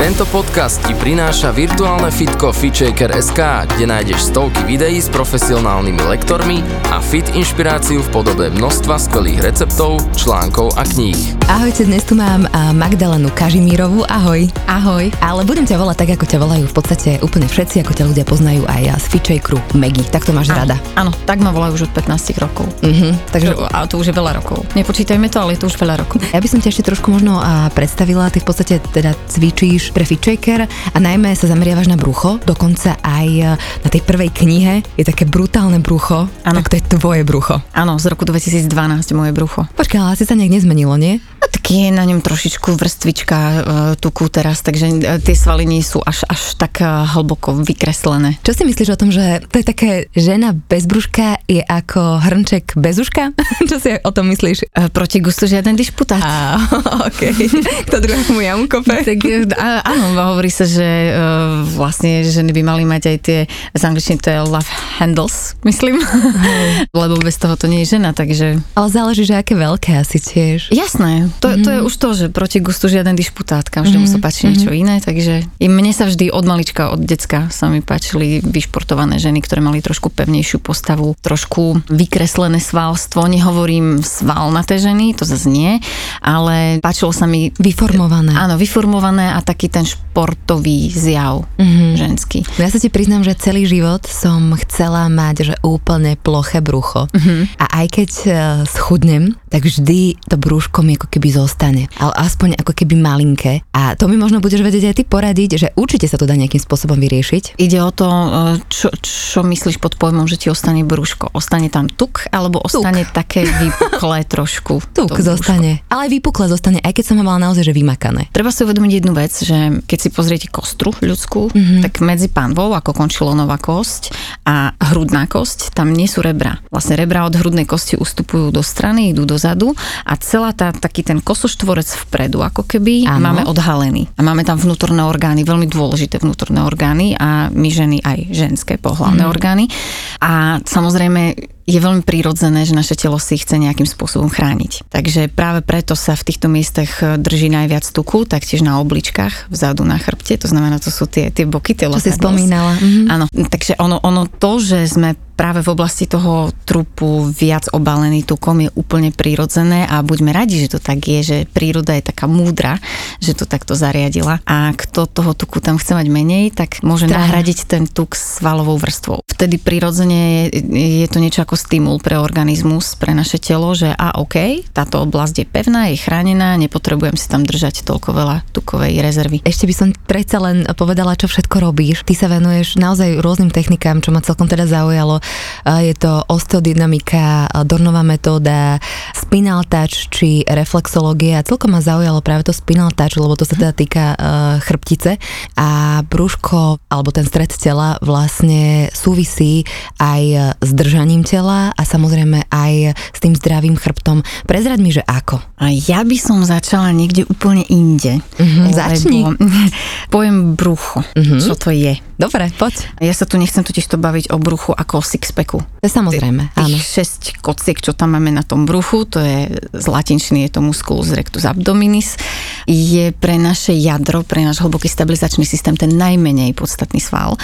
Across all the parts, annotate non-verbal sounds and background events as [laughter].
Tento podcast ti prináša virtuálne fitko FitShaker.sk, kde nájdeš stovky videí s profesionálnymi lektormi a fit inšpiráciu v podobe množstva skvelých receptov, článkov a kníh. Ahojte, dnes tu mám a, Magdalenu Kažimírovú. Ahoj. Ahoj. Ale budem ťa volať tak, ako ťa volajú v podstate úplne všetci, ako ťa ľudia poznajú aj z FitShakeru Maggie. Tak to máš rada. Áno, tak ma volajú už od 15 rokov. Mhm, takže A to už je veľa rokov. Nepočítajme to, ale je to už veľa rokov. Ja by som ťa ešte trošku možno a, predstavila, ty v podstate teda cvičíš pre FitShaker a najmä sa zameriavaš na brucho, dokonca aj e, na tej prvej knihe je také brutálne brucho, Áno. tak to je tvoje brucho. Áno, z roku 2012 moje brucho. Počkaj, ale asi sa nejak nezmenilo, nie? A tak je na ňom trošičku vrstvička e, tuku teraz, takže e, tie svaly nie sú až, až tak e, hlboko vykreslené. Čo si myslíš o tom, že to je také žena bez brúška je ako hrnček bez uška? [laughs] Čo si o tom myslíš? E, Proti gustu žiaden dišputát. Á, [laughs] okej. Kto druhému jamu kope? Tak e, á- áno, hovorí sa, že uh, vlastne ženy by mali mať aj tie, z angličtiny to je love handles, myslím, [laughs] lebo bez toho to nie je žena, takže Ale záleží, že aké veľké asi tiež. Jasné, to, mm. to je už to, že proti gustu žiaden dišputát, každému mm. sa páči niečo iné, takže i mne sa vždy od malička, od decka sa mi páčili vyšportované ženy, ktoré mali trošku pevnejšiu postavu, trošku vykreslené svalstvo, nehovorím svalnaté ženy, to zase nie, ale páčilo sa mi Vyformované. Áno, vyformované a taký ten športový zjav mm-hmm. ženský. No Ja sa ti priznám, že celý život som chcela mať že úplne ploché brucho. Uh-huh. A aj keď uh, schudnem, tak vždy to brúško mi ako keby zostane. Ale aspoň ako keby malinké. A to mi možno budeš vedieť aj ty poradiť, že určite sa to dá nejakým spôsobom vyriešiť. Ide o to, e, čo, čo myslíš pod pojmom, že ti ostane brúško. Ostane tam tuk, alebo ostane tuk. také vypuklé [laughs] trošku? Tuk zostane. Ale aj vypukle zostane, aj keď som ho mala naozaj že vymakané. Treba si uvedomiť jednu vec, že keď si pozriete kostru ľudskú, mm-hmm. tak medzi pánvou, ako končilonová kosť a hrudná kosť, tam nie sú rebra. Vlastne rebra od hrudnej kosti ustupujú do strany, idú dozadu a celá tá, taký ten kosoštvorec vpredu, ako keby Áno. máme odhalený. A máme tam vnútorné orgány, veľmi dôležité vnútorné orgány a my ženy aj ženské pohlavné mm. orgány. A samozrejme je veľmi prírodzené, že naše telo si chce nejakým spôsobom chrániť. Takže práve preto sa v týchto miestach drží najviac tuku, taktiež na obličkách, vzadu na chrbte, to znamená, to sú tie, tie boky, tie Čo si spomínala. Mhm. Áno, takže ono, ono to, že sme práve v oblasti toho trupu viac obalený tukom je úplne prírodzené a buďme radi, že to tak je, že príroda je taká múdra, že to takto zariadila a kto toho tuku tam chce mať menej, tak môže Strana. nahradiť ten tuk svalovou vrstvou. Vtedy prirodzene je, je to niečo ako stimul pre organizmus, pre naše telo, že a OK, táto oblasť je pevná, je chránená, nepotrebujem si tam držať toľko veľa tukovej rezervy. Ešte by som predsa len povedala, čo všetko robíš. Ty sa venuješ naozaj rôznym technikám, čo ma celkom teda zaujalo. Je to osteodynamika, Dornová metóda, spinal touch či reflexológia. Celkom ma zaujalo práve to spinal touch, lebo to sa teda týka uh, chrbtice a brúško alebo ten stred tela vlastne súvisí aj s držaním tela a samozrejme aj s tým zdravým chrbtom. Prezrad mi, že ako? A ja by som začala niekde úplne inde. Mhm, začni. [laughs] Pojem brucho. Mhm. Čo to je? Dobre, poď. Ja sa tu nechcem totiž to baviť o bruchu ako o sixpacku. Samozrejme, áno. Tých 6 kociek, čo tam máme na tom bruchu, to je z latinčiny je to musculus rectus abdominis, je pre naše jadro, pre náš hlboký stabilizačný systém ten najmenej podstatný sval.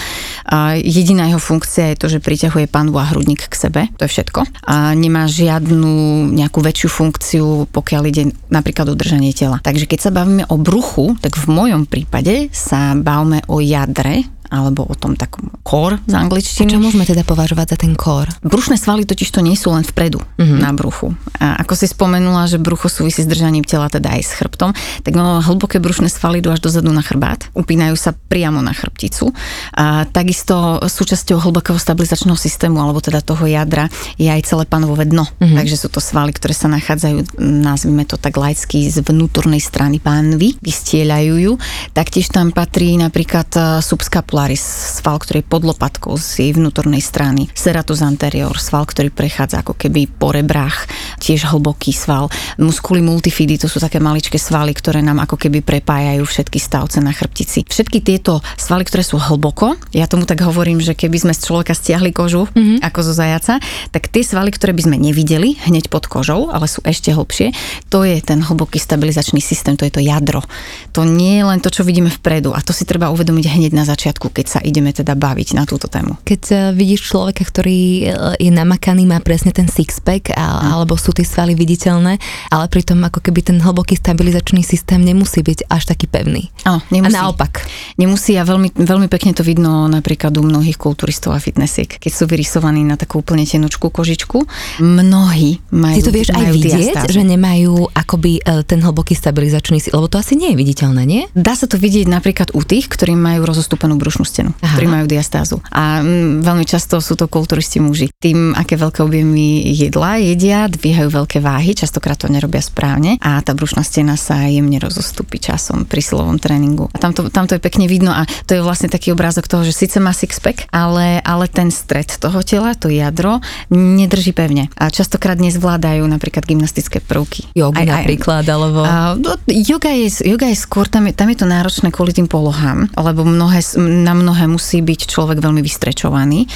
A jediná jeho funkcia je to, že priťahuje panvu a hrudník k sebe, to je všetko. A nemá žiadnu nejakú väčšiu funkciu, pokiaľ ide napríklad o držanie tela. Takže keď sa bavíme o bruchu, tak v mojom prípade sa bavíme o jadre, alebo o tom takom core z angličtiny. Čo môžeme teda považovať za ten kór? Brušné svaly totiž to nie sú len vpredu Mhm. mm-hmm. na bruchu. A ako si spomenula, že brucho súvisí s držaním tela, teda aj s chrbtom, tak ono, hlboké brušné svaly idú až dozadu na chrbát, upínajú sa priamo na chrbticu. A takisto súčasťou hlbokého stabilizačného systému, alebo teda toho jadra, je aj celé panovové dno. Mhm. Mm-hmm. Takže sú to svaly, ktoré sa nachádzajú, nazvime to tak laicky, z vnútornej strany pánvy, vystieľajú ju. Taktiež tam patrí napríklad e, subská subscapularis, sval, ktorý je pod lopatkou z jej vnútornej strany, serratus anterior, sval, ktorý prechádza ako keby po rebrách, tiež hlboký sval, musculi multifidi, to sú také maličké svaly, ktoré nám ako keby prepájajú všetky stavce na chrbtici. Všetky tieto svaly, ktoré sú hlboko, ja tomu tak hovorím, že keby sme z človeka stiahli kožu, mm-hmm. ako zo zajaca, tak tie svaly, ktoré by sme nevideli hneď pod kožou, ale sú ešte hlbšie, to je ten hlboký stabilizačný systém, to je to jadro. To nie je len to, čo vidíme vpredu a to si treba uvedomiť hneď na začiatku, keď sa ideme teda baviť na túto tému. Keď uh, vidíš človeka, ktorý e, je namakaný, má presne ten six-pack a, mm. alebo sú tie svaly viditeľné, ale pritom ako keby ten hlboký stabilizačný systém nemusí byť až taký pevný. Áno, nemusí. A naopak. Nemusí a veľmi, veľmi pekne to vidno napríklad u mnohých kulturistov a fitnessiek, keď sú vyrysovaní na takú úplne tenučku kožičku. Mnohí majú Ty to vieš aj vidieť, diastázu. že nemajú akoby e, ten hlboký stabilizačný lebo to asi nie je viditeľné, nie? Dá sa to vidieť napríklad u tých, ktorí majú rozostúpenú brušnú stenu, Aha. ktorí majú diastázu. A mm, veľmi často sú to kulturisti muži. Tým, aké veľké objemy jedla jedia, dvíhajú veľké váhy, častokrát to nerobia správne a tá brušná stena sa jemne rozostúpi časom pri silovom tréningu. A tam to, tam to je pekne vidno a to je vlastne taký obrázok toho, že síce má sixpack, ale, ale ten stred toho tela, to jadro, nedrží pevne. A častokrát nezvládajú napríklad gymnastické prvky. Jogu napríklad, alebo... A, no, yoga, je, yoga je skôr, tam je, tam je to náročné kvôli tým polohám, lebo mnohé, na mnohé musí byť človek veľmi vystrečovaný.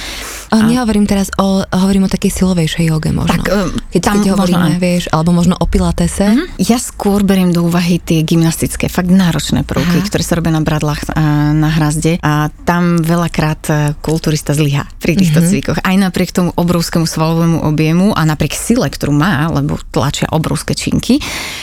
A nehovorím teraz o, hovorím o takej silovejšej joge možno. Tak, um, keď, tam keď hovoríme, možno aj. vieš, alebo možno o pilatese. Mhm. Ja skôr beriem do úvahy tie gymnastické, fakt náročné prvky, Aha. ktoré sa robia na bradlách a na hrazde a tam veľakrát e, kulturista zlyha pri týchto Mhm. cvikoch. Aj napriek tomu obrovskému svalovému objemu a napriek sile, ktorú má, lebo tlačia obrovské činky,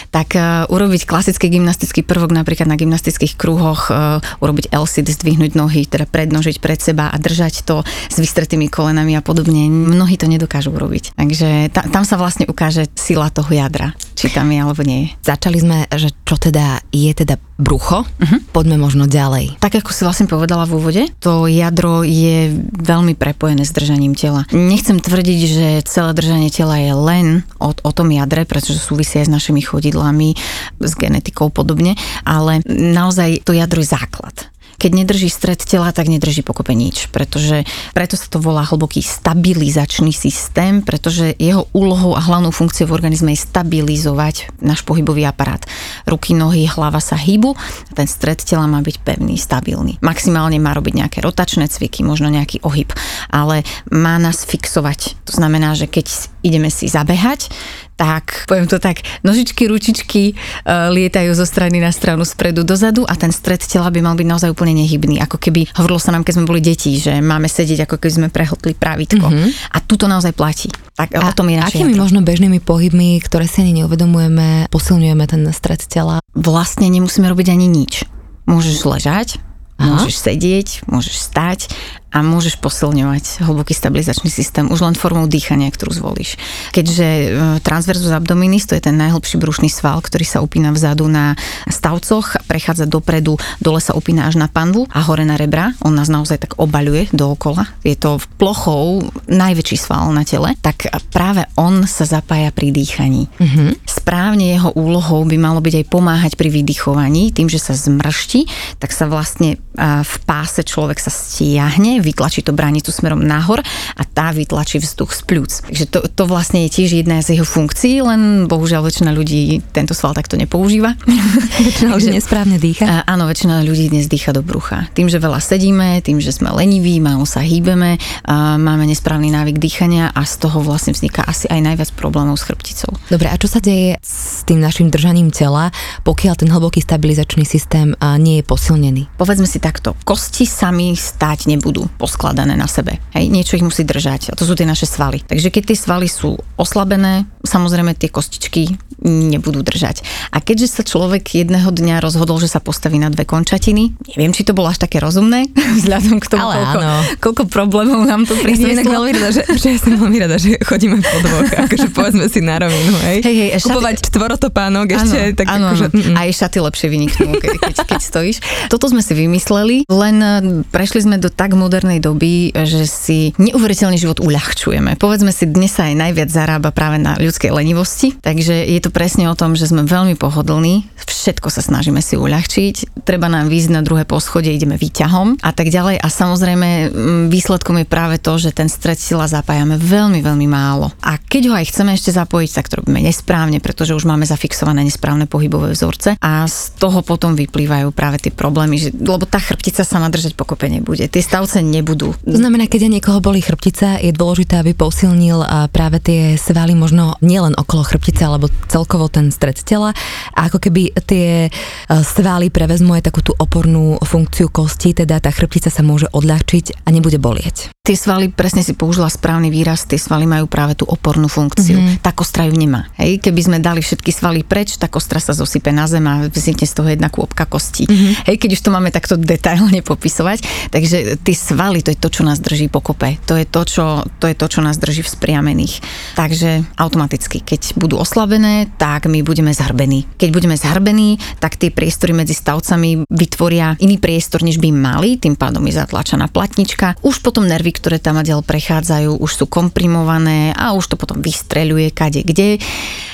tak e, urobiť klasický gymnastický prvok napríklad na gymnastických kruhoch, e, urobiť L-sit, zdvihnúť nohy, teda prednožiť pred seba a držať to s vystretými kolenami a podobne. Mnohí to nedokážu urobiť. Takže ta, tam sa vlastne ukáže sila toho jadra, či tam je alebo nie. Začali sme, že čo teda je teda brucho. Mhm. Poďme možno ďalej. Tak ako si vlastne povedala v úvode, to jadro je veľmi prepojené s držaním tela. Nechcem tvrdiť, že celé držanie tela je len o, o tom jadre, pretože súvisia aj s našimi chodidlami, s genetikou podobne, ale naozaj to jadro je základ. Keď nedrží stred tela, tak nedrží pokope nič, pretože preto sa to volá hlboký stabilizačný systém, pretože jeho úlohou a hlavnou funkciou v organizme je stabilizovať náš pohybový aparát. Ruky, nohy, hlava sa hýbu, a ten stred tela má byť pevný, stabilný. Maximálne má robiť nejaké rotačné cviky, možno nejaký ohyb, ale má nás fixovať. To znamená, že keď ideme si zabehať, tak, poviem to tak, nožičky, ručičky uh, lietajú zo strany na stranu, spredu, dozadu a ten stred tela by mal byť naozaj úplne nehybný. Ako keby hovorilo sa nám, keď sme boli deti, že máme sedieť, ako keby sme prehltli právitko. Mm-hmm. A tu to naozaj platí. Tak A o tom je naše akými jadro. možno bežnými pohybmi, ktoré si ani neuvedomujeme, posilňujeme ten stred tela? Vlastne nemusíme robiť ani nič. Môžeš ležať, Aha. môžeš sedieť, môžeš stať a môžeš posilňovať hlboký stabilizačný systém už len formou dýchania, ktorú zvolíš. Keďže e, transversus abdominis, to je ten najhlbší brušný sval, ktorý sa upína vzadu na stavcoch, prechádza dopredu, dole sa upína až na panvu a hore na rebra. On nás naozaj tak obaľuje dookola. Je to plochou najväčší sval na tele, tak práve on sa zapája pri dýchaní. Mhm. Správne jeho úlohou by malo byť aj pomáhať pri vydychovaní, tým, že sa zmršti, tak sa vlastne a, v páse človek sa stiahne, vytlačí to bránicu smerom nahor a tá vytlačí vzduch z pľúc. Takže to, to vlastne je tiež jedna z jeho funkcií, len bohužiaľ väčšina ľudí tento sval takto nepoužíva. [laughs] [laughs] Väčšina ľudí nesprávne dýcha. A, áno, väčšina ľudí dnes dýcha do brucha. Tým, že veľa sedíme, tým, že sme leniví, málo sa hýbeme, a máme nesprávny návyk dýchania a z toho vlastne vzniká asi aj najviac problémov s chrbticou. Dobre, a čo sa deje s tým našim držaním tela, pokiaľ ten hlboký stabilizačný systém nie je posilnený? Povedzme si takto, kosti sami stáť nebudú poskladané na sebe. Hej, niečo ich musí držať a to sú tie naše svaly. Takže keď tie svaly sú oslabené, samozrejme tie kostičky nebudú držať. A keďže sa človek jedného dňa rozhodol, že sa postaví na dve končatiny, neviem, či to bolo až také rozumné, [laughs] vzhľadom k tomu, Ale koľko, áno. koľko problémov nám to Ja som prinieslo. [laughs] veľmi rada, že, že ja som veľmi rada, že chodíme po dvoch, akože povedzme si na rovinu, hej. Hej, hej, šaty- Kupovať štvorotopánok ešte, áno, tak áno, akože... áno. mm, mm. Aj šaty lepšie vyniknú, keď, keď, keď stojíš. Toto sme si vymysleli, len prešli sme do tak moderného modernej doby, že si neuveriteľný život uľahčujeme. Povedzme si, dnes sa aj najviac zarába práve na ľudskej lenivosti, takže je to presne o tom, že sme veľmi pohodlní, všetko sa snažíme si uľahčiť, treba nám výjsť na druhé poschodie, ideme výťahom a tak ďalej. A samozrejme výsledkom je práve to, že ten stred sila zapájame veľmi, veľmi málo. A keď ho aj chceme ešte zapojiť, tak to robíme nesprávne, pretože už máme zafixované nesprávne pohybové vzorce a z toho potom vyplývajú práve tie problémy, že, lebo tá chrbtica sa má držať pokope nebude. Tie stavce nebudú. To znamená, keď niekoho boli chrbtica, je dôležité, aby posilnil práve tie svaly možno nielen okolo chrbtice, alebo celkovo ten stred tela a ako keby tie e, svaly prevezmú aj takú tú opornú funkciu kosti, teda tá chrbtica sa môže odľahčiť a nebude bolieť. Tie svaly, presne si použila správny výraz, tie svaly majú práve tú opornú funkciu. Mm-hmm. Tá kostra ju nemá. Hej, keby sme dali všetky svaly preč, tá kostra sa zosype na zem a vznikne z toho jedna kôpka kostí. Mm-hmm. Hej, keď už to máme takto detailne popisovať. Takže tie svaly, to je to, čo nás drží pokope. To je to, čo, to je to, čo nás drží v spriamených. Takže automaticky, keď budú oslabené, tak my budeme zhrbení. Keď budeme zhrbení, tak tie priestory medzi stavcami vytvoria iný priestor, než by mali, tým pádom je zatlačená platnička. Už potom nervy, ktoré tam ďal prechádzajú, už sú komprimované a už to potom vystreľuje kade kde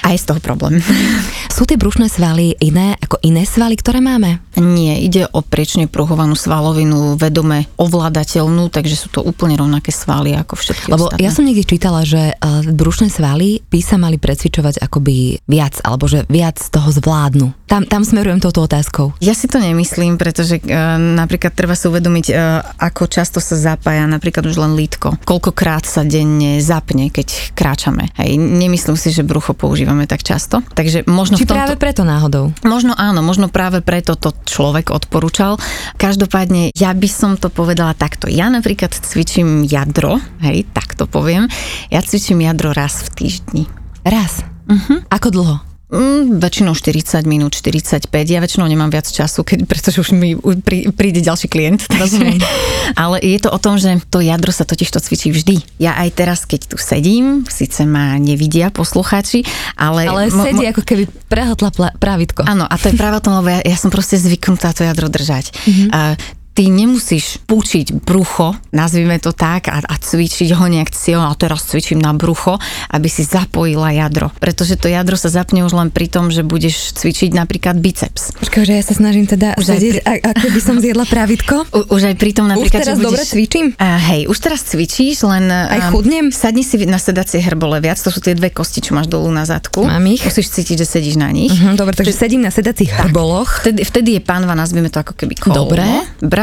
a je z toho problém. [laughs] Sú tie brušné svaly iné ako iné svaly, ktoré máme? Nie, ide o priečne pruhovanú svalovinu, vedome ovládateľnú, takže sú to úplne rovnaké svaly ako všetky Lebo ostatné. ja som niekde čítala, že uh, brušné svaly by sa mali precvičovať akoby viac, alebo že viac toho zvládnu. Tam, tam smerujem touto otázkou. Ja si to nemyslím, pretože uh, napríklad treba si uvedomiť, uh, ako často sa zapája napríklad už len lítko. Koľkokrát sa denne zapne, keď kráčame. Hej, nemyslím si, že brucho používame tak často. Takže možno Či v tomto... práve preto náhodou? Možno áno, možno práve preto to človek odporúčal. Každopádne, ja by som to povedala takto. Ja napríklad cvičím jadro, hej, tak to poviem. Ja cvičím jadro raz v týždni. Raz. Uh-huh. Ako dlho? Mm, väčšinou 40 minút, 45. Ja väčšinou nemám viac času, keď, pretože už mi prí, príde ďalší klient. Rozumiem. [laughs] Ale je to o tom, že to jadro sa totiž to cvičí vždy. Ja aj teraz, keď tu sedím, síce ma nevidia poslucháči, ale... Ale mo, sedí ako keby prehltla pravitko. Áno, a to je práve o tom, lebo ja, ja som proste zvyknutá to jadro držať. Mhm. Uh, ty nemusíš púčiť brucho, nazvime to tak, a, a cvičiť ho nejak cieľ, a teraz cvičím na brucho, aby si zapojila jadro. Pretože to jadro sa zapne už len pri tom, že budeš cvičiť napríklad biceps. Počkaj, že ja sa snažím teda už sedieť, pri... ako by som zjedla pravitko. U, už aj pri tom napríklad, už teraz že budeš... dobre cvičím? Uh, hej, už teraz cvičíš, len... Aj chudnem? Sadni si na sedacie hrbole viac, to sú tie dve kosti, čo máš dolu na zadku. Mám ich. Musíš cítiť, že sedíš na nich. Uh-huh, dobre, takže sedím na sedacích hrboloch. Vtedy, vtedy je pánva, nazvime to ako keby kolmo. Dobre.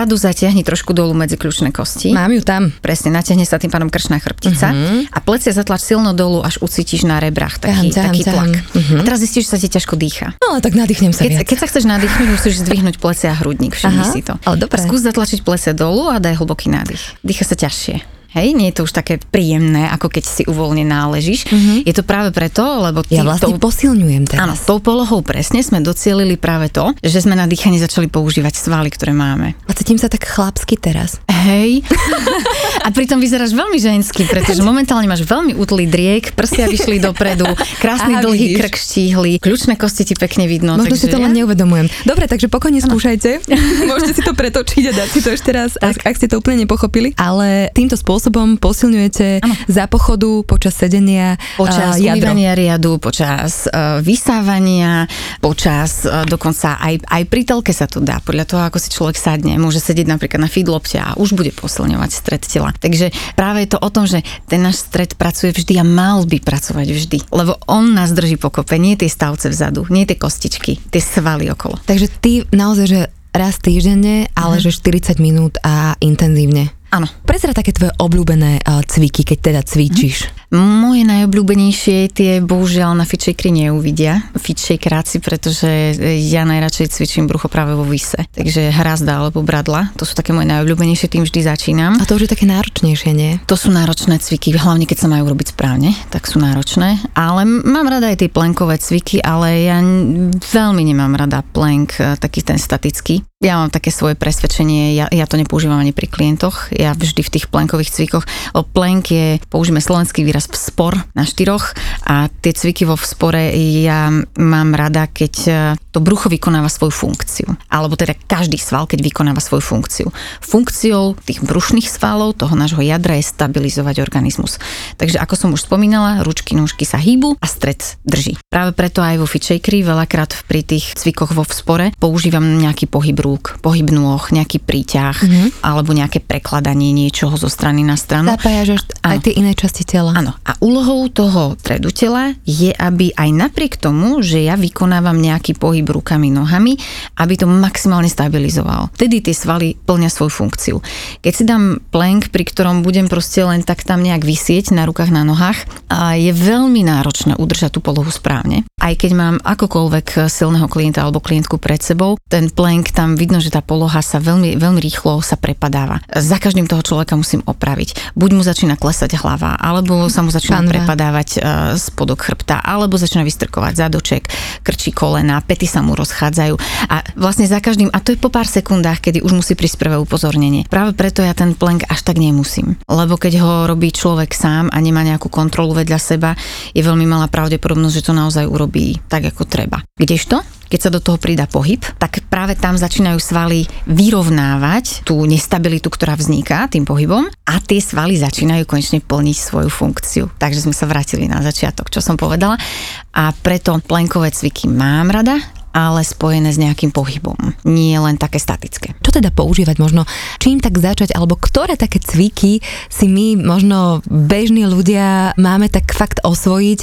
Bradu zatiahni trošku dolu medzi kľúčne kosti. Mám ju tam. Presne, natiahne sa tým pádom krčná chrbtica uh-huh. a plecia zatlač silno dolu, až ucítiš na rebrách taký, ťaham, taký ťaham. tlak. Uh-huh. A teraz zistíš, že sa ti ťažko dýcha. No ale tak nadýchnem sa Keď, viac. keď sa chceš nadýchnuť, musíš zdvihnúť plecia a hrudník, všimni Aha, si to. ale dobre. Skús zatlačiť plecia dolu a daj hlboký nádych. Dýcha sa ťažšie. Hej, nie je to už také príjemné, ako keď si uvoľne náležíš. Mm-hmm. Je to práve preto, lebo ty Ja vlastne tou, posilňujem teraz. áno, tou polohou presne sme docielili práve to, že sme na dýchanie začali používať svaly, ktoré máme. A cítim sa tak chlapsky teraz. Hej. A pritom vyzeráš veľmi ženský, pretože momentálne máš veľmi útlý driek, prsia vyšli dopredu, krásny Aha, dlhý vidíš. krk štíhly, kľúčne kosti ti pekne vidno. Možno takže si to len neuvedomujem. Dobre, takže pokojne skúšajte. [laughs] Môžete si to pretočiť a dať si to ešte raz, ak, ak ste to úplne nepochopili. Ale týmto spôsobom posilňujete Áno. za pochodu, počas sedenia Počas uh, umývania riadu, počas uh, vysávania, počas uh, dokonca aj, aj pri telke sa to dá. Podľa toho, ako si človek sadne, môže sedieť napríklad na feedlopte a už bude posilňovať stred tela. Takže práve je to o tom, že ten náš stred pracuje vždy a mal by pracovať vždy. Lebo on nás drží pokope, nie tie stavce vzadu, nie tie kostičky, tie svaly okolo. Takže ty naozaj, že raz týždenne, ale Mhm. že 40 minút a intenzívne. Áno. Prezra také tvoje obľúbené uh, cviky, keď teda cvičíš. Moje najobľúbenejšie tie bohužiaľ na fitshakeri neuvidia. Fitshakeráci, pretože ja najradšej cvičím brucho práve vo vise. Takže hrazda alebo bradla, to sú také moje najobľúbenejšie, tým vždy začínam. A to už je také náročnejšie, nie? To sú náročné cviky, hlavne keď sa majú robiť správne, tak sú náročné. Ale mám rada aj tie plenkové cviky, ale ja veľmi nemám rada plank, e, taký ten statický. Ja mám také svoje presvedčenie, ja, ja to nepoužívam ani pri klientoch. Ja vždy v tých plenkových cvikoch. Plank je, použijeme slovenský výraz, spor na štyroch a tie cviky vo vspore ja mám rada, keď e, to brucho vykonáva svoju funkciu. Alebo teda každý sval, keď vykonáva svoju funkciu. Funkciou tých brušných svalov, toho nášho jadra je stabilizovať organizmus. Takže ako som už spomínala, ručky, nôžky sa hýbu a stred drží. Práve preto aj vo fit veľakrát pri tých cvikoch vo vspore používam nejaký pohyb rúk, pohyb nôh, nejaký príťah mm-hmm. alebo nejaké prekladanie niečoho zo strany na stranu. Zapájaš aj tie iné časti tela. Áno. A úlohou toho tredu tela je, aby aj napriek tomu, že ja vykonávam nejaký pohyb rukami, nohami, aby to maximálne stabilizoval. Tedy tie svaly plnia svoju funkciu. Keď si dám plank, pri ktorom budem proste len tak tam nejak vysieť na rukách, na nohách, a je veľmi náročné udržať tú polohu správne. Aj keď mám akokoľvek silného klienta alebo klientku pred sebou, ten plank tam vidno, že tá poloha sa veľmi, veľmi rýchlo sa prepadáva. Za každým toho človeka musím opraviť. Buď mu začína klesať hlava, alebo sa mu začína Panva. prepadávať uh, spodok chrbta, alebo začína vystrkovať zadoček, krčí kolena, pety sa mu rozchádzajú. A vlastne za každým, a to je po pár sekundách, kedy už musí prísť prvé upozornenie. Práve preto ja ten plank až tak nemusím. Lebo keď ho robí človek sám a nemá nejakú kontrolu vedľa seba, je veľmi malá pravdepodobnosť, že to naozaj urobí tak, ako treba. Kdežto? Keď sa do toho pridá pohyb, tak práve tam začínajú svaly vyrovnávať tú nestabilitu, ktorá vzniká tým pohybom a tie svaly začínajú konečne plniť svoju funkciu. Takže sme sa vrátili na začiatok, čo som povedala. A preto plenkové cviky mám rada, ale spojené s nejakým pohybom. Nie len také statické. Čo teda používať možno? Čím tak začať? Alebo ktoré také cviky si my možno bežní ľudia máme tak fakt osvojiť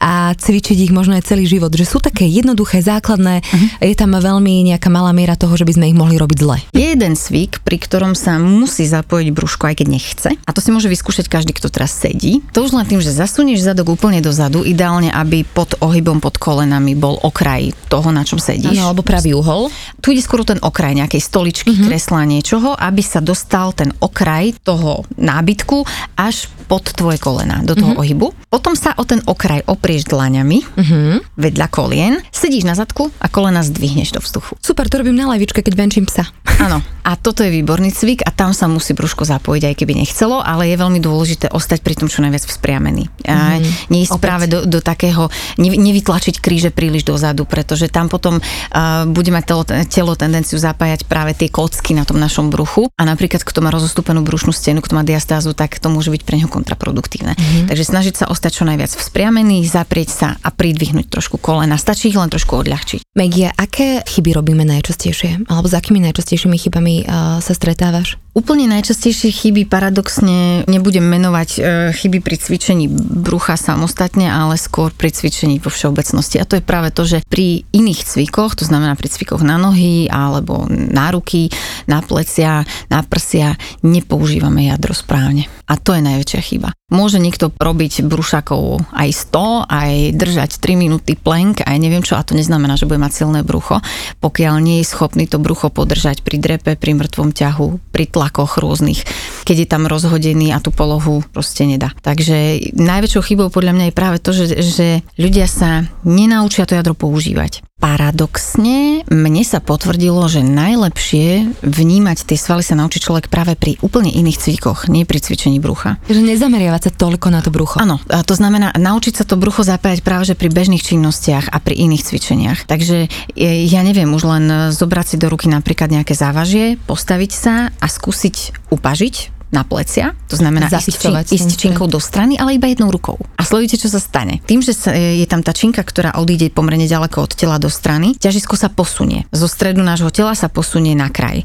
a cvičiť ich možno aj celý život? Že sú také jednoduché, základné, uh-huh. je tam veľmi nejaká malá miera toho, že by sme ich mohli robiť zle. Je jeden cvik, pri ktorom sa musí zapojiť brúško, aj keď nechce. A to si môže vyskúšať každý, kto teraz sedí. To už len tým, že zasunieš zadok úplne dozadu, ideálne, aby pod ohybom pod kolenami bol okraj toho, na čom sedíš. Áno, alebo pravý uhol. Tu ide skôr ten okraj nejakej stoličky, uh-huh. kresla, niečoho, aby sa dostal ten okraj toho nábytku až pod tvoje kolena, do toho uh-huh. ohybu. Potom sa o ten okraj oprieš dlaňami uh-huh. vedľa kolien, sedíš na zadku a kolena zdvihneš do vzduchu. Super, to robím na lavičke, keď venčím psa. [laughs] Áno, a toto je výborný cvik a tam sa musí brúško zapojiť, aj keby nechcelo, ale je veľmi dôležité ostať pri tom čo najviac vzpriamený. Uh-huh. nie ísť práve do, do takého, nevytlačiť kríže príliš dozadu, pretože tam potom uh, bude mať telo, telo tendenciu zapájať práve tie kocky na tom našom bruchu a napríklad kto má rozostúpenú brušnú stenu, kto má diastázu, tak to môže byť pre neho kontraproduktívne. Mm-hmm. Takže snažiť sa ostať čo najviac vzpriamený, zaprieť sa a pridvihnúť trošku kolena. Stačí ich len trošku odľahčiť. Megia, aké chyby robíme najčastejšie? Alebo s akými najčastejšími chybami uh, sa stretávaš? Úplne najčastejšie chyby paradoxne nebudem menovať e, chyby pri cvičení brucha samostatne, ale skôr pri cvičení vo všeobecnosti. A to je práve to, že pri iných cvikoch, to znamená pri cvikoch na nohy alebo na ruky, na plecia, na prsia, nepoužívame jadro správne. A to je najväčšia chyba. Môže niekto robiť brušakov aj 100, aj držať 3 minúty plank, aj neviem čo, a to neznamená, že bude mať silné brucho, pokiaľ nie je schopný to brucho podržať pri drepe, pri mŕtvom ťahu, pri tlakoch rôznych, keď je tam rozhodený a tú polohu proste nedá. Takže najväčšou chybou podľa mňa je práve to, že, že ľudia sa nenaučia to jadro používať. Paradoxne mne sa potvrdilo, že najlepšie vnímať tie svaly sa naučí človek práve pri úplne iných cvikoch, nie pri cvičení brucha. Takže nezameriavať sa toľko na to brucho. Áno, to znamená naučiť sa to brucho zapájať práve že pri bežných činnostiach a pri iných cvičeniach. Takže ja neviem, už len zobrať si do ruky napríklad nejaké závažie, postaviť sa a skúsiť upažiť na plecia, to znamená ísť, čin, ísť činkou do strany, ale iba jednou rukou. A sledujte, čo sa stane. Tým, že sa, je tam tá činka, ktorá odíde pomerne ďaleko od tela do strany, ťažisko sa posunie. Zo stredu nášho tela sa posunie na kraj.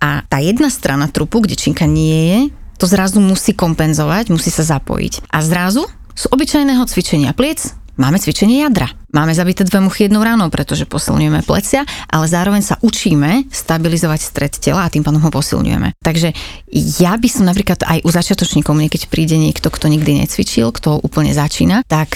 A tá jedna strana trupu, kde činka nie je, to zrazu musí kompenzovať, musí sa zapojiť. A zrazu z obyčajného cvičenia pliec máme cvičenie jadra. Máme zabité dve muchy jednou ráno, pretože posilňujeme plecia, ale zároveň sa učíme stabilizovať stred tela a tým pádom ho posilňujeme. Takže ja by som napríklad aj u začiatočníkov, keď príde niekto, kto nikdy necvičil, kto úplne začína, tak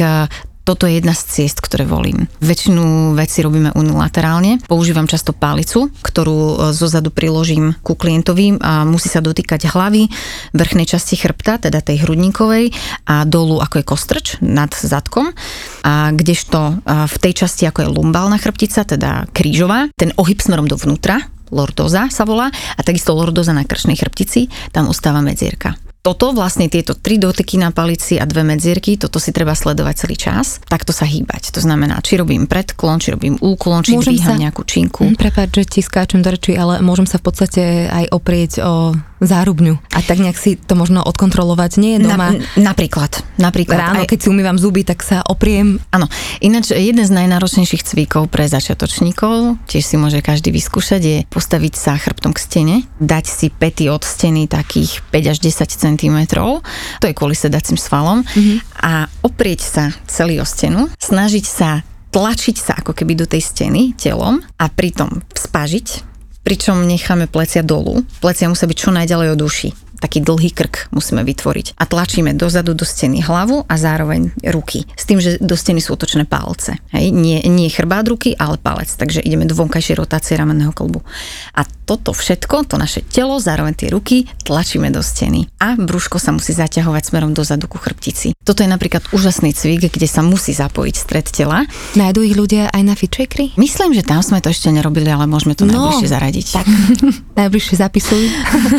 toto je jedna z ciest, ktoré volím. Väčšinu veci robíme unilaterálne. Používam často pálicu, ktorú e, zo zadu priložím ku klientovi a musí sa dotýkať hlavy, vrchnej časti chrbta, teda tej hrudníkovej a dolu ako je kostrč nad zadkom. A kdežto v tej časti ako je lumbálna chrbtica, teda krížová, ten ohyb smerom dovnútra, lordoza sa volá, a takisto lordoza na krčnej chrbtici, tam ostáva medzierka toto vlastne tieto tri dotyky na palici a dve medzierky, toto si treba sledovať celý čas, takto sa hýbať. To znamená, či robím predklon, či robím úklon, či môžem dvíham sa... nejakú činku. Mm, prepáč, že ti skáčem do reči, ale môžem sa v podstate aj oprieť o zárubňu a tak nejak si to možno odkontrolovať. Nie je doma. Na, napríklad. napríklad Ráno, aj... keď si umývam zuby, tak sa opriem. Áno. Ináč jeden z najnáročnejších cvikov pre začiatočníkov, tiež si môže každý vyskúšať, je postaviť sa chrbtom k stene, dať si pety od steny takých 5 až 10 cm, to je kvôli sedacím svalom, mm-hmm. a oprieť sa celý o stenu, snažiť sa tlačiť sa ako keby do tej steny telom a pritom spažiť pričom necháme plecia dolu. Plecia musia byť čo najďalej od uši taký dlhý krk musíme vytvoriť. A tlačíme dozadu do steny hlavu a zároveň ruky. S tým, že do steny sú otočené palce. Hej? Nie, nie chrbát ruky, ale palec. Takže ideme do vonkajšej rotácie ramenného kolbu. A toto všetko, to naše telo, zároveň tie ruky, tlačíme do steny. A brúško sa musí zaťahovať smerom dozadu ku chrbtici. Toto je napríklad úžasný cvik, kde sa musí zapojiť stred tela. Nájdú ich ľudia aj na fitshakeri? Myslím, že tam sme to ešte nerobili, ale môžeme to no, najbližšie zaradiť. Tak, [laughs] najbližšie zapisuj,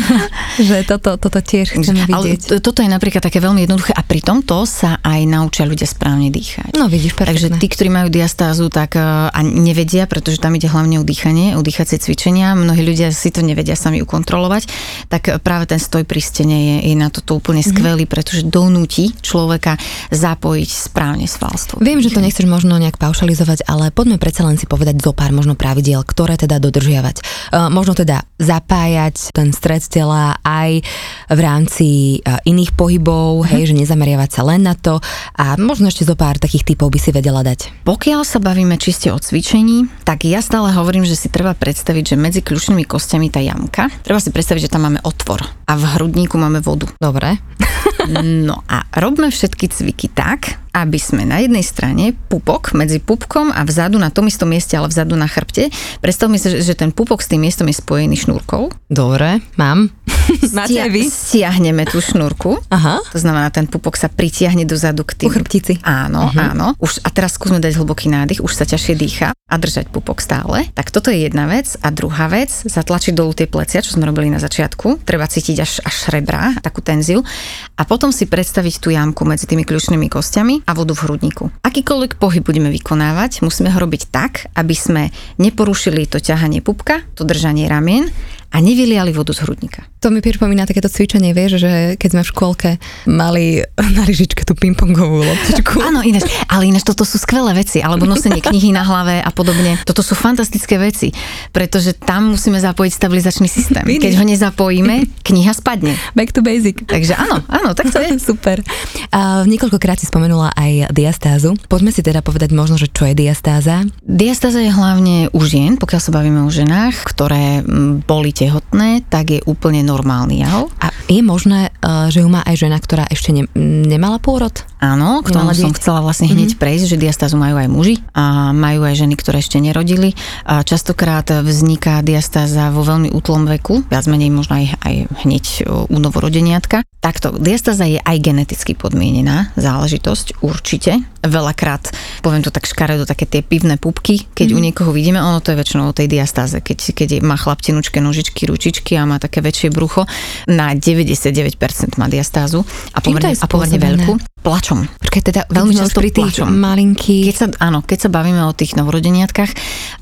[laughs] že toto toto tiež chceme vidieť. Ale toto je napríklad také veľmi jednoduché a pri tomto sa aj naučia ľudia správne dýchať. No vidíš, perfektne. Takže tí, ktorí majú diastázu, tak e, a nevedia, pretože tam ide hlavne o dýchanie, o dýchacie cvičenia, mnohí ľudia si to nevedia sami ukontrolovať, tak práve ten stoj pri stene je, je na toto úplne mm-hmm. skvelý, pretože donúti človeka zapojiť správne svalstvo. Viem, že to nechceš možno nejak paušalizovať, ale poďme predsa len si povedať zo pár možno pravidiel, ktoré teda dodržiavať. Uh, možno teda zapájať ten stred tela aj v rámci e, iných pohybov, hej, že nezameriavať sa len na to a možno ešte zo pár takých typov by si vedela dať. Pokiaľ sa bavíme čiste o cvičení, tak ja stále hovorím, že si treba predstaviť, že medzi kľúčnymi kostiami tá jamka, treba si predstaviť, že tam máme otvor a v hrudníku máme vodu. Dobre. [laughs] no a robme všetky cviky tak, aby sme na jednej strane pupok medzi pupkom a vzadu na tom istom mieste, ale vzadu na chrbte. Predstavme si, že ten pupok s tým miestom je spojený šnúrkou. Dobre, mám. [laughs] Máte Stia- vy? Stiahneme tú šnúrku. Aha. To znamená, ten pupok sa pritiahne dozadu k tým. U chrbtici. Áno, uh-huh. áno. Už, a teraz skúsme dať hlboký nádych, už sa ťažšie dýcha a držať pupok stále. Tak toto je jedna vec. A druhá vec, zatlačiť dolu tie plecia, čo sme robili na začiatku. Treba cítiť až, až rebra, takú tenziu. A potom si predstaviť tú jamku medzi tými kľúčnymi kostiami a vodu v hrudníku. Akýkoľvek pohyb budeme vykonávať, musíme ho robiť tak, aby sme neporušili to ťahanie pupka, to držanie ramien a nevyliali vodu z hrudníka. To mi pripomína takéto cvičenie, vieš, že keď sme v škôlke mali [laughs] na lyžičke tú pingpongovú loptičku. Áno, ináč, ale ináč toto sú skvelé veci, alebo nosenie knihy na hlave a podobne. Toto sú fantastické veci, pretože tam musíme zapojiť stabilizačný systém. Vidíš? Keď ho nezapojíme, kniha spadne. Back to basic. Takže áno, áno, tak to je. [laughs] Super. A niekoľkokrát si spomenula aj diastázu. Poďme si teda povedať možno, že čo je diastáza. Diastáza je hlavne u žien, pokiaľ sa bavíme o ženách, ktoré boli tehotné, tak je úplne normálny jav. A je možné, eh, že ju má aj žena, ktorá ešte ne, nemala pôrod? Áno, k tomu som chcela vlastne hneď mm-hmm. prejsť, že diastázu majú aj muži a majú aj ženy, ktoré ešte nerodili. A častokrát vzniká diastáza vo veľmi útlom veku, viac menej možno aj, aj hneď u novorodeniatka. Takto, diastáza je aj geneticky podmienená záležitosť, určite. Veľakrát, poviem to tak škaredo, také tie pivné pupky, keď mm-hmm. u niekoho vidíme, ono to je väčšinou o tej diastáze, keď, keď má chlaptenučké nožičky, ručičky a má také väčšie brucho. Na 99% má diastázu a pomerne, a pomerne veľkú. Plačom. Počkaj, teda veľmi často pri tých plačom. malinkých... Keď sa, áno, keď sa bavíme o tých novorodeniatkách,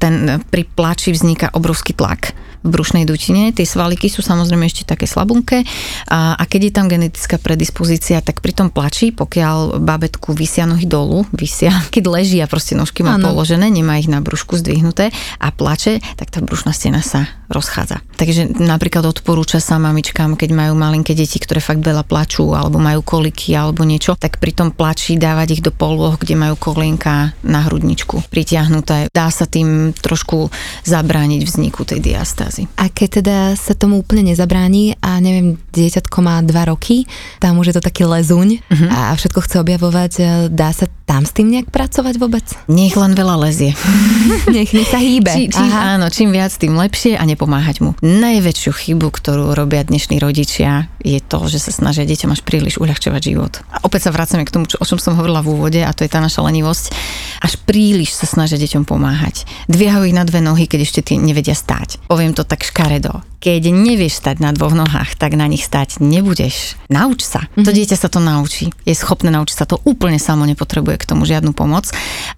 ten pri plači vzniká obrovský tlak v brušnej dutine. Tie svaliky sú samozrejme ešte také slabunké a, a keď je tam genetická predispozícia, tak pri tom plači, pokiaľ babetku vysia nohy dolu, vysia, [laughs] keď leží a proste nožky má ano. položené, nemá ich na brúšku zdvihnuté a plače, tak tá brušná stena sa rozchádza. Takže napríklad odporúča sa mamičkám, keď majú malinké deti, ktoré fakt veľa plačú alebo majú koliky alebo niečo, tak pri tom plači dávať ich do poloh, kde majú kolienka na hrudničku pritiahnuté. Dá sa tým trošku zabrániť vzniku tej diastázy. A keď teda sa tomu úplne nezabráni a neviem, dieťatko má dva roky, tam už je to taký lezuň uh-huh. a všetko chce objavovať, dá sa tam s tým nejak pracovať vôbec? Nech len veľa lezie. [laughs] nech, nech sa hýbe. Či, čím, áno, čím viac, tým lepšie a nepomáhať mu. Najväčšiu chybu, ktorú robia dnešní rodičia, je to, že sa snažia deťom až príliš uľahčovať život. A opäť sa vracame k tomu, čo, o čom som hovorila v úvode, a to je tá naša lenivosť. Až príliš sa snažia deťom pomáhať. Dviehajú ich na dve nohy, keď ešte tie nevedia stáť. Poviem to tak škaredo keď nevieš stať na dvoch nohách, tak na nich stať nebudeš. Nauč sa. Mm-hmm. To dieťa sa to naučí. Je schopné naučiť sa to úplne samo, nepotrebuje k tomu žiadnu pomoc.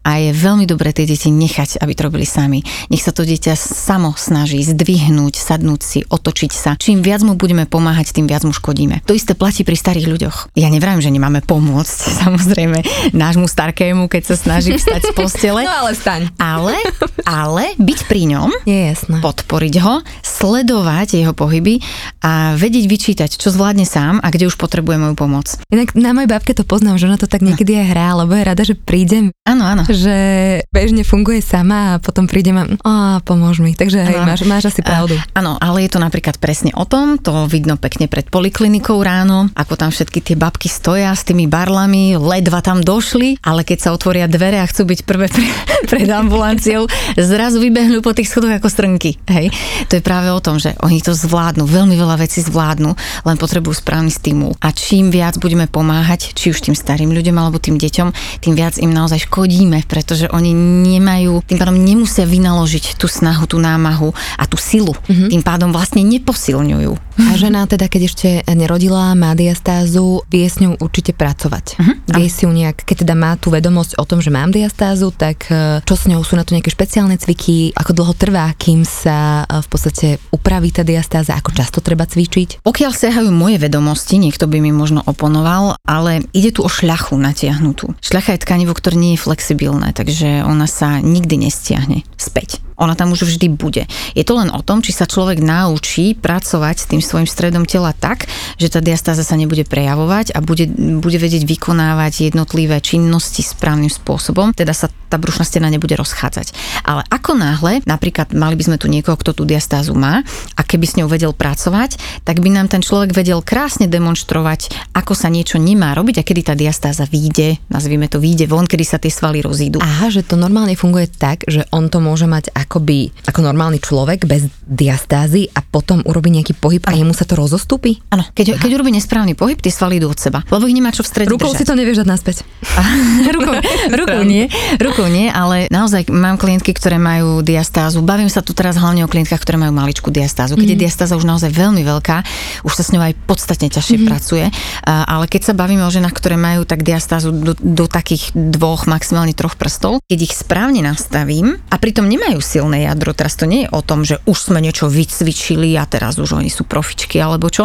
A je veľmi dobré tie deti nechať, aby to robili sami. Nech sa to dieťa samo snaží zdvihnúť, sadnúť si, otočiť sa. Čím viac mu budeme pomáhať, tým viac mu škodíme. To isté platí pri starých ľuďoch. Ja nevrám, že nemáme pomôcť, [laughs] samozrejme, nášmu starkému, keď sa snaží vstať z [laughs] postele. No ale staň. Ale, ale byť pri ňom, je jasné. podporiť ho, sledovať sledovať jeho pohyby a vedieť vyčítať, čo zvládne sám a kde už potrebuje moju pomoc. Inak na mojej babke to poznám, že ona to tak niekedy aj hrá, lebo je rada, že prídem. Áno, áno. Že bežne funguje sama a potom prídem a a pomôž mi. Takže hej, máš, máš asi pravdu. Áno, ale je to napríklad presne o tom, to vidno pekne pred poliklinikou ráno, ako tam všetky tie babky stoja s tými barlami, ledva tam došli, ale keď sa otvoria dvere a chcú byť prvé pre, pred ambulanciou, zrazu vybehnú po tých schodoch ako strnky. Hej. To je práve o tom, že oni to zvládnu, veľmi veľa vecí zvládnu, len potrebujú správny stimul. A čím viac budeme pomáhať, či už tým starým ľuďom alebo tým deťom, tým viac im naozaj škodíme, pretože oni nemajú, tým pádom nemusia vynaložiť tú snahu, tú námahu a tú silu. Mm-hmm. Tým pádom vlastne neposilňujú. A žena teda, keď ešte nerodila, má diastázu, vie s ňou určite pracovať. Uh-huh. Vie si ju nejak, keď teda má tú vedomosť o tom, že mám diastázu, tak e, čo s ňou sú na to nejaké špeciálne cviky, ako dlho trvá, kým sa e, v podstate upraví tá diastáza, ako často treba cvičiť? Pokiaľ sehajú moje vedomosti, niekto by mi možno oponoval, ale ide tu o šľachu natiahnutú. Šľacha je tkanivo, ktoré nie je flexibilné, takže ona sa nikdy nestiahne späť ona tam už vždy bude. Je to len o tom, či sa človek naučí pracovať s tým svojim stredom tela tak, že tá diastáza sa nebude prejavovať a bude, bude vedieť vykonávať jednotlivé činnosti správnym spôsobom, teda sa tá brušná stena nebude rozchádzať. Ale ako náhle, napríklad mali by sme tu niekoho, kto tú diastázu má a keby s ňou vedel pracovať, tak by nám ten človek vedel krásne demonstrovať, ako sa niečo nemá robiť a kedy tá diastáza vyjde, nazvime to vyjde von, kedy sa tie svaly rozídu. Aha, že to normálne funguje tak, že on to môže mať akoby ako normálny človek bez diastázy a potom urobí nejaký pohyb a jemu sa to rozostúpi? Áno, keď, keď urobí nesprávny pohyb, tie svaly idú od seba, lebo ich nemá čo v strede Rukou držať. si to nevieš dať naspäť. [laughs] rukou, [laughs] rukou nie, rukou nie, ale naozaj mám klientky, ktoré majú diastázu. Bavím sa tu teraz hlavne o klientkách, ktoré majú maličkú diastázu. Keď mm. je diastáza už naozaj veľmi veľká, už sa s ňou aj podstatne ťažšie mm. pracuje, ale keď sa bavíme o ženách, ktoré majú tak diastázu do, do takých dvoch, maximálne troch prstov, keď ich správne nastavím a pritom nemajú silné jadro. Teraz to nie je o tom, že už sme niečo vycvičili a teraz už oni sú profičky alebo čo.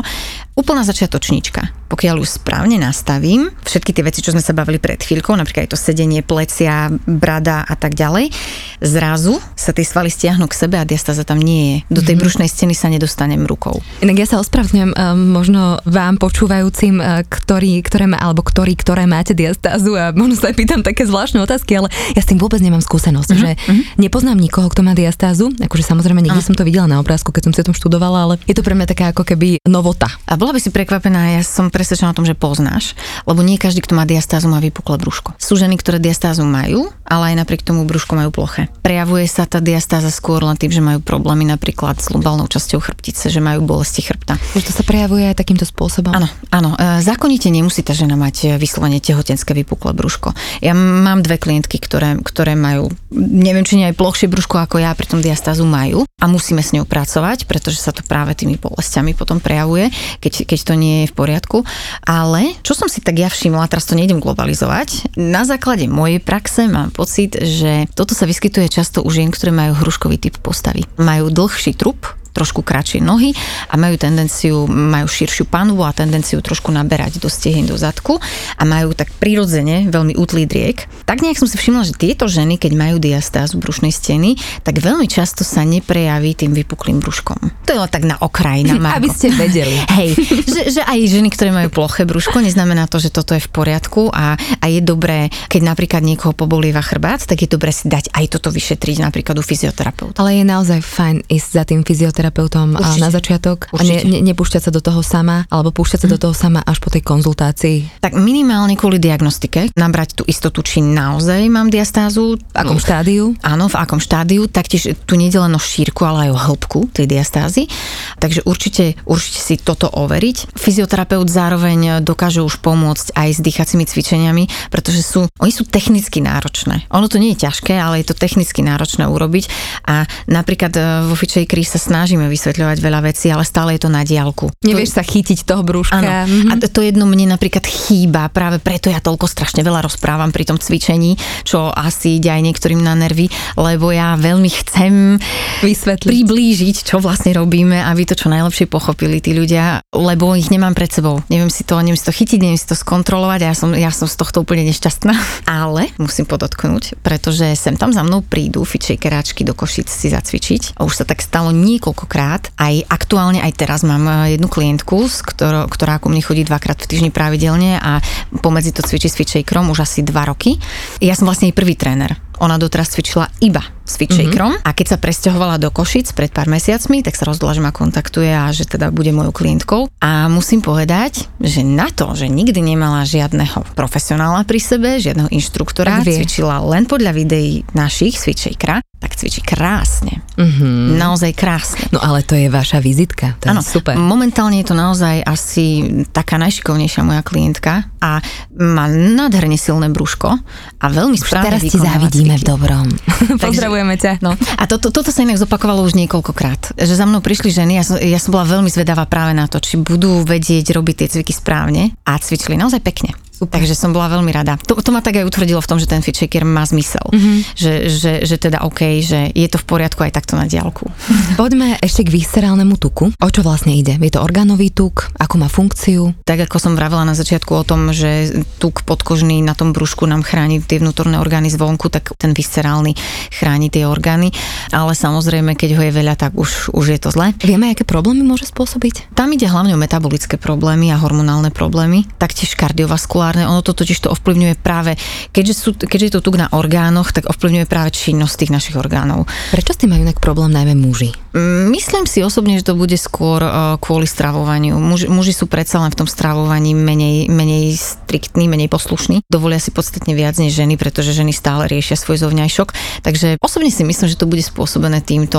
Úplná začiatočníčka. Pokiaľ už správne nastavím všetky tie veci, čo sme sa bavili pred chvíľkou, napríklad aj to sedenie, plecia, brada a tak ďalej, zrazu sa tie svaly stiahnu k sebe a diastáza tam nie je. Do tej mm-hmm. brušnej steny sa nedostanem rukou. Inak ja sa ospravedlňujem um, možno vám počúvajúcim, uh, ktorí, ktoré má, alebo ktorí, ktoré máte diastázu a možno sa aj pýtam také zvláštne otázky, ale ja s tým vôbec nemám skúsenosť, mm-hmm. že mm-hmm. nepoznám nikoho, kto má diastázu, akože samozrejme niekde som to videla na obrázku, keď som si o tom študovala, ale je to pre mňa taká ako keby novota. A bola by si prekvapená, ja som presvedčená o tom, že poznáš, lebo nie každý, kto má diastázu, má vypuklé brúško. Sú ženy, ktoré diastázu majú, ale aj napriek tomu brúško majú ploché. Prejavuje sa tá diastáza skôr len tým, že majú problémy napríklad s lumbálnou časťou chrbtice, že majú bolesti chrbta. Že to sa prejavuje aj takýmto spôsobom. Áno, áno. E, zákonite nemusí tá žena mať vyslovene tehotenské vypuklé brúško. Ja mám dve klientky, ktoré, ktoré majú, neviem, či nie aj plochšie brúško ako ja, pritom diastázu majú a musíme s ňou pracovať, pretože sa to práve tými bolestiami potom prejavuje, keď, keď to nie je v poriadku. Ale čo som si tak ja všimla, teraz to nejdem globalizovať, na základe mojej praxe mám pocit, že toto sa vyskytuje často u žien, ktoré majú hruškový typ postavy. Majú dlhší trup, trošku kratšie nohy a majú tendenciu, majú širšiu panvu a tendenciu trošku naberať do stehien, do zadku a majú tak prirodzene veľmi útlý driek. Tak nejak som si všimla, že tieto ženy, keď majú diastázu brušnej steny, tak veľmi často sa neprejaví tým vypuklým brúškom. To je len tak na okraj, na [laughs] Aby ste vedeli. [laughs] Hej, že, že aj ženy, ktoré majú ploché brúško, neznamená to, že toto je v poriadku a, a je dobré, keď napríklad niekoho pobolieva chrbát, tak je dobré si dať aj toto vyšetriť napríklad u fyzioterapeuta. Ale je naozaj fajn ísť za tým fyzioterapeutom fyzioterapeutom Určite. na začiatok Určite. a ne, ne, nepúšťať sa do toho sama, alebo púšťať sa mm. do toho sama až po tej konzultácii? Tak minimálne kvôli diagnostike, nabrať tú istotu, či naozaj mám diastázu. V akom štádiu? Áno, v akom štádiu. Taktiež tu nie len o šírku, ale aj o hĺbku tej diastázy. Takže určite, určite si toto overiť. Fyzioterapeut zároveň dokáže už pomôcť aj s dýchacími cvičeniami, pretože sú, oni sú technicky náročné. Ono to nie je ťažké, ale je to technicky náročné urobiť a napríklad e, vo Kri sa snažíme vysvetľovať veľa vecí, ale stále je to na diálku. Nevieš to... sa chytiť toho brúška. Áno. Mm-hmm. A to jedno mne napríklad chýba, práve preto ja toľko strašne veľa rozprávam pri tom cvičení, čo asi ide aj niektorým na nervy, lebo ja veľmi chcem vysvetliť, priblížiť, čo vlastne robíme, aby to čo najlepšie pochopili tí ľudia, lebo ich nemám pred sebou. Neviem si to, neviem si to chytiť, neviem si to skontrolovať a ja som, ja som z tohto úplne nešťastná. [laughs] Ale musím podotknúť, pretože sem tam za mnou prídu fitšejkeráčky do Košic si zacvičiť. A už sa tak stalo niekoľkokrát. Aj aktuálne, aj teraz mám eh, jednu klientku, ktorá, ktorá ku mne chodí dvakrát v týždni pravidelne a pomedzi to cvičí s fitšejkrom už asi dva roky. Ja som vlastne jej prvý tréner. Ona doteraz cvičila iba s fitšejkrom mm-hmm. a keď sa presťahovala do Košic pred pár mesiacmi, tak sa rozhodla, že ma kontaktuje a že teda bude mojou klientkou. A musím povedať, že na to, že nikdy nemala žiadneho profesionála pri sebe, žiadneho inštruktora, cvičila len podľa videí našich s fitšejkra, tak cvičí krásne. Mm-hmm. Naozaj krásne. No ale to je vaša vizitka, to ano, je super. Momentálne je to naozaj asi taká najšikovnejšia moja klientka a má nádherne silné brúško a veľmi už správne teraz ti závidíme v dobrom. [laughs] Pozdravujeme ťa. No. A to, to, toto sa inak zopakovalo už niekoľkokrát, že za mnou prišli ženy, ja som, ja som bola veľmi zvedavá práve na to, či budú vedieť robiť tie cviky správne a cvičili naozaj pekne. Super. Takže som bola veľmi rada. To, to ma tak aj utvrdilo v tom, že ten fit shaker má zmysel. Mm-hmm. Že, že, že teda OK, že je to v poriadku aj takto na diálku. Poďme ešte k viscerálnemu tuku. O čo vlastne ide? Je to orgánový tuk? Ako má funkciu? Tak ako som vravela na začiatku o tom, že tuk podkožný na tom brúšku nám chráni tie vnútorné orgány zvonku, tak ten viscerálny chráni tie orgány. Ale samozrejme, keď ho je veľa, tak už, už je to zle. Vieme, aké problémy môže spôsobiť? Tam ide hlavne o metabolické problémy a hormonálne problémy, taktiež kardiovaskulárne muskulárne, ono to totiž to ovplyvňuje práve, keďže, sú, keďže je to tuk na orgánoch, tak ovplyvňuje práve činnosť tých našich orgánov. Prečo s tým majú inak problém najmä muži? Mm, myslím si osobne, že to bude skôr uh, kvôli stravovaniu. Muži, muži sú predsa len v tom stravovaní menej, menej striktní, menej poslušní. Dovolia si podstatne viac než ženy, pretože ženy stále riešia svoj zovňajšok. Takže osobne si myslím, že to bude spôsobené týmto.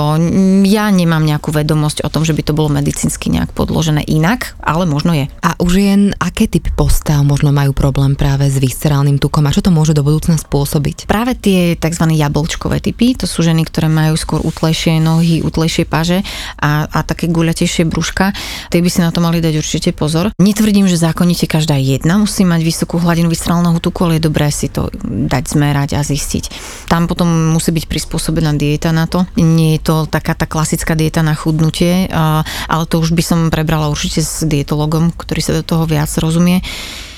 Ja nemám nejakú vedomosť o tom, že by to bolo medicínsky nejak podložené inak, ale možno je. A už jen aké typy postav možno majú problém práve s viscerálnym tukom a čo to môže do budúcna spôsobiť? Práve tie tzv. jablčkové typy, to sú ženy, ktoré majú skôr utlejšie nohy, utlejšie paže a, a také guľatejšie brúška, tie by si na to mali dať určite pozor. Netvrdím, že zákonite každá jedna musí mať vysokú hladinu viscerálneho tuku, ale je dobré si to dať zmerať a zistiť. Tam potom musí byť prispôsobená dieta na to. Nie je to taká tá klasická dieta na chudnutie, ale to už by som prebrala určite s dietologom, ktorý sa do toho viac rozumie.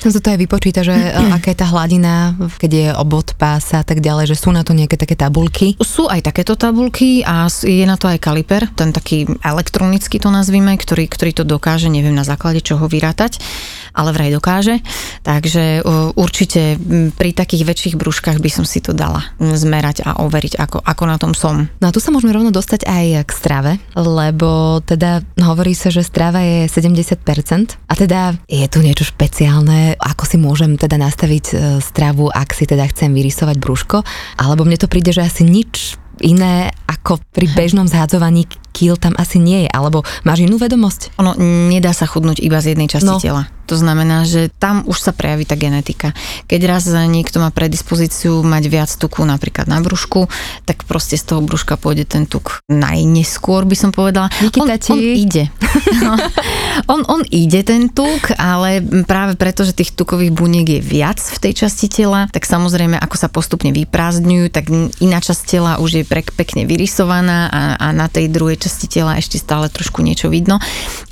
Som sa to aj vypočíta, že [clears throat] aká je tá hladina, keď je obod pása a tak ďalej, že sú na to nejaké také tabulky? Sú aj takéto tabulky a je na to aj kaliper, ten taký elektronický to nazvime, ktorý, ktorý to dokáže, neviem na základe čoho vyrátať, ale vraj dokáže. Takže určite pri takých väčších brúškach by som si to dala zmerať a overiť, ako, ako na tom som. No a tu sa môžeme rovno dostať aj k strave, lebo teda hovorí sa, že strava je 70% a teda je tu niečo špeciálne ako si môžem teda nastaviť e, stravu, ak si teda chcem vyrysovať brúško, alebo mne to príde, že asi nič iné ako pri bežnom zhádzovaní kýl tam asi nie je, alebo máš inú vedomosť? Ono nedá sa chudnúť iba z jednej časti no. tela. To znamená, že tam už sa prejaví tá genetika. Keď raz niekto má predispozíciu mať viac tuku napríklad na brúšku, tak proste z toho brúška pôjde ten tuk najneskôr, by som povedala. on, on ide. [laughs] No. on, on ide ten tuk, ale práve preto, že tých tukových buniek je viac v tej časti tela, tak samozrejme, ako sa postupne vyprázdňujú, tak iná časť tela už je pekne vyrysovaná a, a na tej druhej časti tela ešte stále trošku niečo vidno.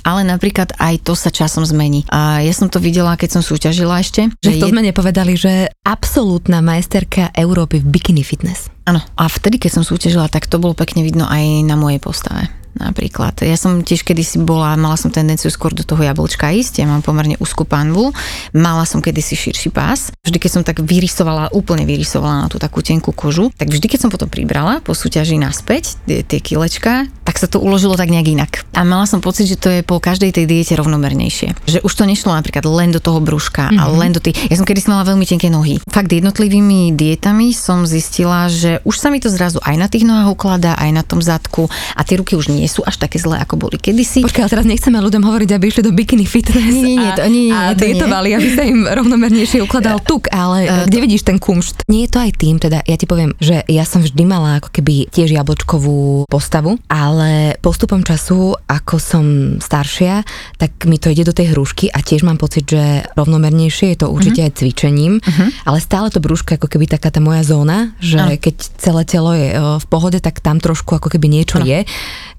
Ale napríklad aj to sa časom zmení. A ja som to videla, keď som súťažila ešte. Že to je... sme nepovedali, že absolútna majsterka Európy v bikini fitness. Áno, a vtedy, keď som súťažila, tak to bolo pekne vidno aj na mojej postave napríklad. Ja som tiež kedysi bola, mala som tendenciu skôr do toho jablčka ísť, ja mám pomerne úzkú panvu, mala som kedysi širší pás. Vždy, keď som tak vyrysovala, úplne vyrysovala na tú takú tenkú kožu, tak vždy, keď som potom pribrala po súťaži naspäť tie, tie kilečka, tak sa to uložilo tak nejak inak. A mala som pocit, že to je po každej tej diete rovnomernejšie. Že už to nešlo napríklad len do toho brúška, mm-hmm. ale len do tých... Ja som kedy mala veľmi tenké nohy. Fakt jednotlivými dietami som zistila, že už sa mi to zrazu aj na tých nohách ukladá, aj na tom zadku a tie ruky už nie sú až také zlé, ako boli kedysi. Počkaj, ale teraz nechceme ľuďom hovoriť, aby išli do bikini fitness nie, nie, nie, to, nie, nie, a, to dietovali, aby sa im rovnomernejšie ukladal [laughs] tuk, ale uh, kde vidíš ten kumšt? Nie je to aj tým, teda ja ti poviem, že ja som vždy mala ako keby tiež jablčkovú postavu, ale postupom času, ako som staršia, tak mi to ide do tej hrušky a tiež mám pocit, že rovnomernejšie je to určite uh-huh. aj cvičením, uh-huh. ale stále to brúško ako keby taká tá moja zóna, že uh-huh. keď celé telo je v pohode, tak tam trošku ako keby niečo uh-huh. je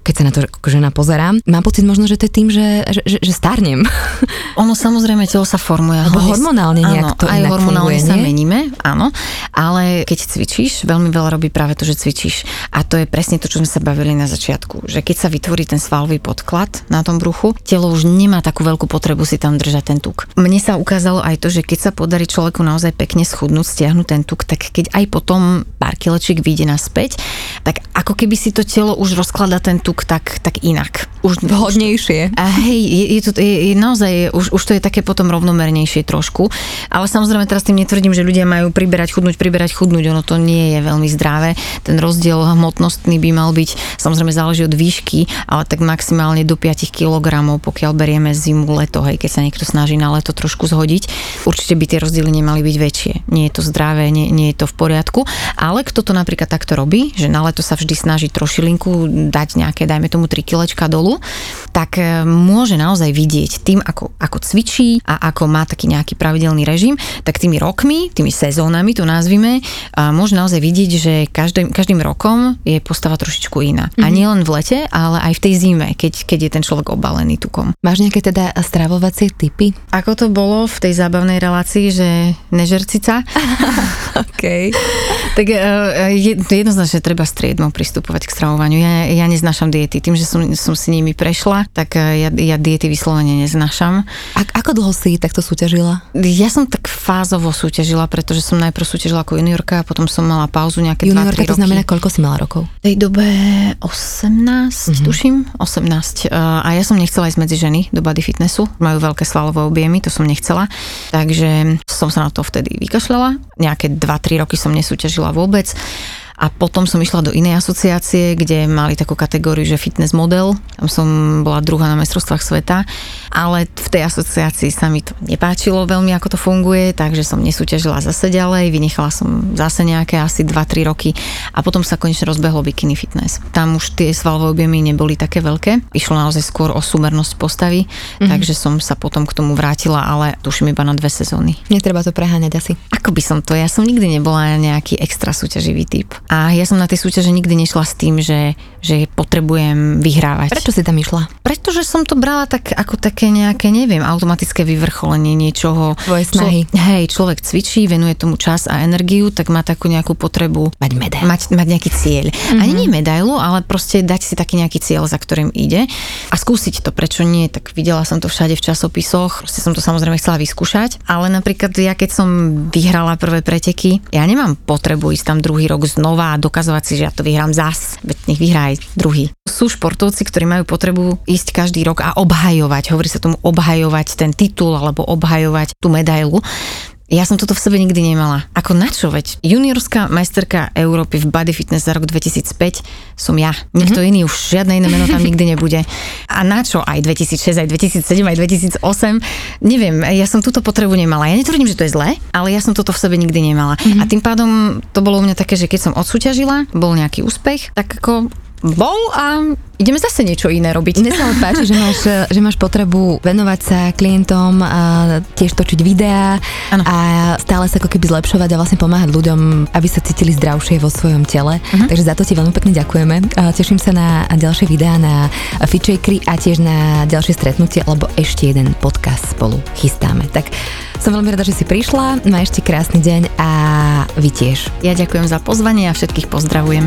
keď sa na to ako žena pozerám. Mám pocit možno, že to je tým, že, že, že, starnem. [laughs] Ono samozrejme, telo sa formuje. Lebo hormonálne nejak áno, to aj hormonálne funguje, sa nie? meníme, áno, ale keď cvičíš, veľmi veľa robí práve to, že cvičíš. A to je presne to, čo sme sa bavili na začiatku, že keď sa vytvorí ten svalový podklad na tom bruchu, telo už nemá takú veľkú potrebu si tam držať ten tuk. Mne sa ukázalo aj to, že keď sa podarí človeku naozaj pekne schudnúť, stiahnuť ten tuk, tak keď aj potom pár kiločiek vyjde naspäť, tak ako keby si to telo už rozklada ten tuk tak, tak inak. Už vhodnejšie. A hej, je, je to je, je naozaj, už, už to je také potom rovnomernejšie trošku. Ale samozrejme teraz tým netvrdím, že ľudia majú priberať, chudnúť, priberať, chudnúť. Ono to nie je veľmi zdravé. Ten rozdiel hmotnostný by mal byť, samozrejme záleží od výšky, ale tak maximálne do 5 kg, pokiaľ berieme zimu, leto, hej, keď sa niekto snaží na leto trošku zhodiť. Určite by tie rozdiely nemali byť väčšie. Nie je to zdravé, nie, nie je to v poriadku. Ale kto to napríklad takto robí, že na leto sa vždy snaží trošilinku dať nejaké, dajme tomu 3 kilečka dolu, tak e, môže naozaj vidieť tým, ako, ako cvičí a ako má taký nejaký pravidelný režim, tak tými rokmi, tými sezónami to nazvime, môže naozaj vidieť, že každým, každým rokom je postava trošičku iná. Mm-hmm. A nie len v lete, ale aj v tej zime, keď, keď je ten človek obalený tukom. Máš nejaké teda stravovacie typy? Ako to bolo v tej zábavnej relácii, že nežercica? [laughs] OK. tak e, je, jednoznačne treba striedmo pristupovať k stravovaniu. Ja, ja neznášam diety. Tým, že som, som si nimi prešla, tak e, ja, ja diety vyslovene neznášam. A ako dlho si takto súťažila? Ja som tak fázovo súťažila, pretože som najprv súťažila ako juniorka a potom som mala pauzu nejaké 2-3 roky. to znamená, koľko si mala rokov? V tej dobe 18, mm-hmm. tuším, 18. E, a ja som nechcela ísť medzi ženy do body fitnessu. Majú veľké svalové objemy, to som nechcela. Takže som sa na to vtedy vykašľala. Nejaké 2-3 roky som nesúťažila vôbec a potom som išla do inej asociácie, kde mali takú kategóriu, že fitness model. Tam som bola druhá na mestrovstvách sveta, ale v tej asociácii sa mi to nepáčilo veľmi, ako to funguje, takže som nesúťažila zase ďalej, vynechala som zase nejaké asi 2-3 roky a potom sa konečne rozbehlo bikini fitness. Tam už tie svalové objemy neboli také veľké, išlo naozaj skôr o súmernosť postavy, mm-hmm. takže som sa potom k tomu vrátila, ale tuším iba na dve sezóny. Netreba to preháňať asi. Ako by som to, ja som nikdy nebola nejaký extra súťaživý typ. A ja som na tej súťaže nikdy nešla s tým, že, že potrebujem vyhrávať. Prečo si tam išla? Pretože som to brala tak ako také nejaké, neviem, automatické vyvrcholenie niečoho. Tvoje snahy. Člo, hej, človek cvičí, venuje tomu čas a energiu, tak má takú nejakú potrebu mať medailu. Mať, mať nejaký cieľ. Mm-hmm. Ani nie medailu, ale proste dať si taký nejaký cieľ, za ktorým ide a skúsiť to, prečo nie. Tak videla som to všade v časopisoch, proste som to samozrejme chcela vyskúšať, ale napríklad ja keď som vyhrala prvé preteky, ja nemám potrebu ísť tam druhý rok znova znova a dokazovať si, že ja to vyhrám zas, veď nech vyhrá aj druhý. Sú športovci, ktorí majú potrebu ísť každý rok a obhajovať, hovorí sa tomu obhajovať ten titul alebo obhajovať tú medailu. Ja som toto v sebe nikdy nemala. Ako na čo? Veď juniorská majsterka Európy v body fitness za rok 2005 som ja. Nikto mm-hmm. iný, už žiadne iné meno tam nikdy nebude. A na čo? Aj 2006, aj 2007, aj 2008. Neviem, ja som túto potrebu nemala. Ja netvrdím, že to je zlé, ale ja som toto v sebe nikdy nemala. Mm-hmm. A tým pádom to bolo u mňa také, že keď som odsúťažila, bol nejaký úspech, tak ako bol a ideme zase niečo iné robiť. Mne sa páči, že máš, že máš potrebu venovať sa klientom a tiež točiť videá ano. a stále sa ako keby zlepšovať a vlastne pomáhať ľuďom, aby sa cítili zdravšie vo svojom tele. Uh-huh. Takže za to ti veľmi pekne ďakujeme. Teším sa na ďalšie videá na Fitchakery a tiež na ďalšie stretnutie, lebo ešte jeden podcast spolu chystáme. Tak som veľmi rada, že si prišla, má ešte krásny deň a vy tiež. Ja ďakujem za pozvanie a všetkých pozdravujem.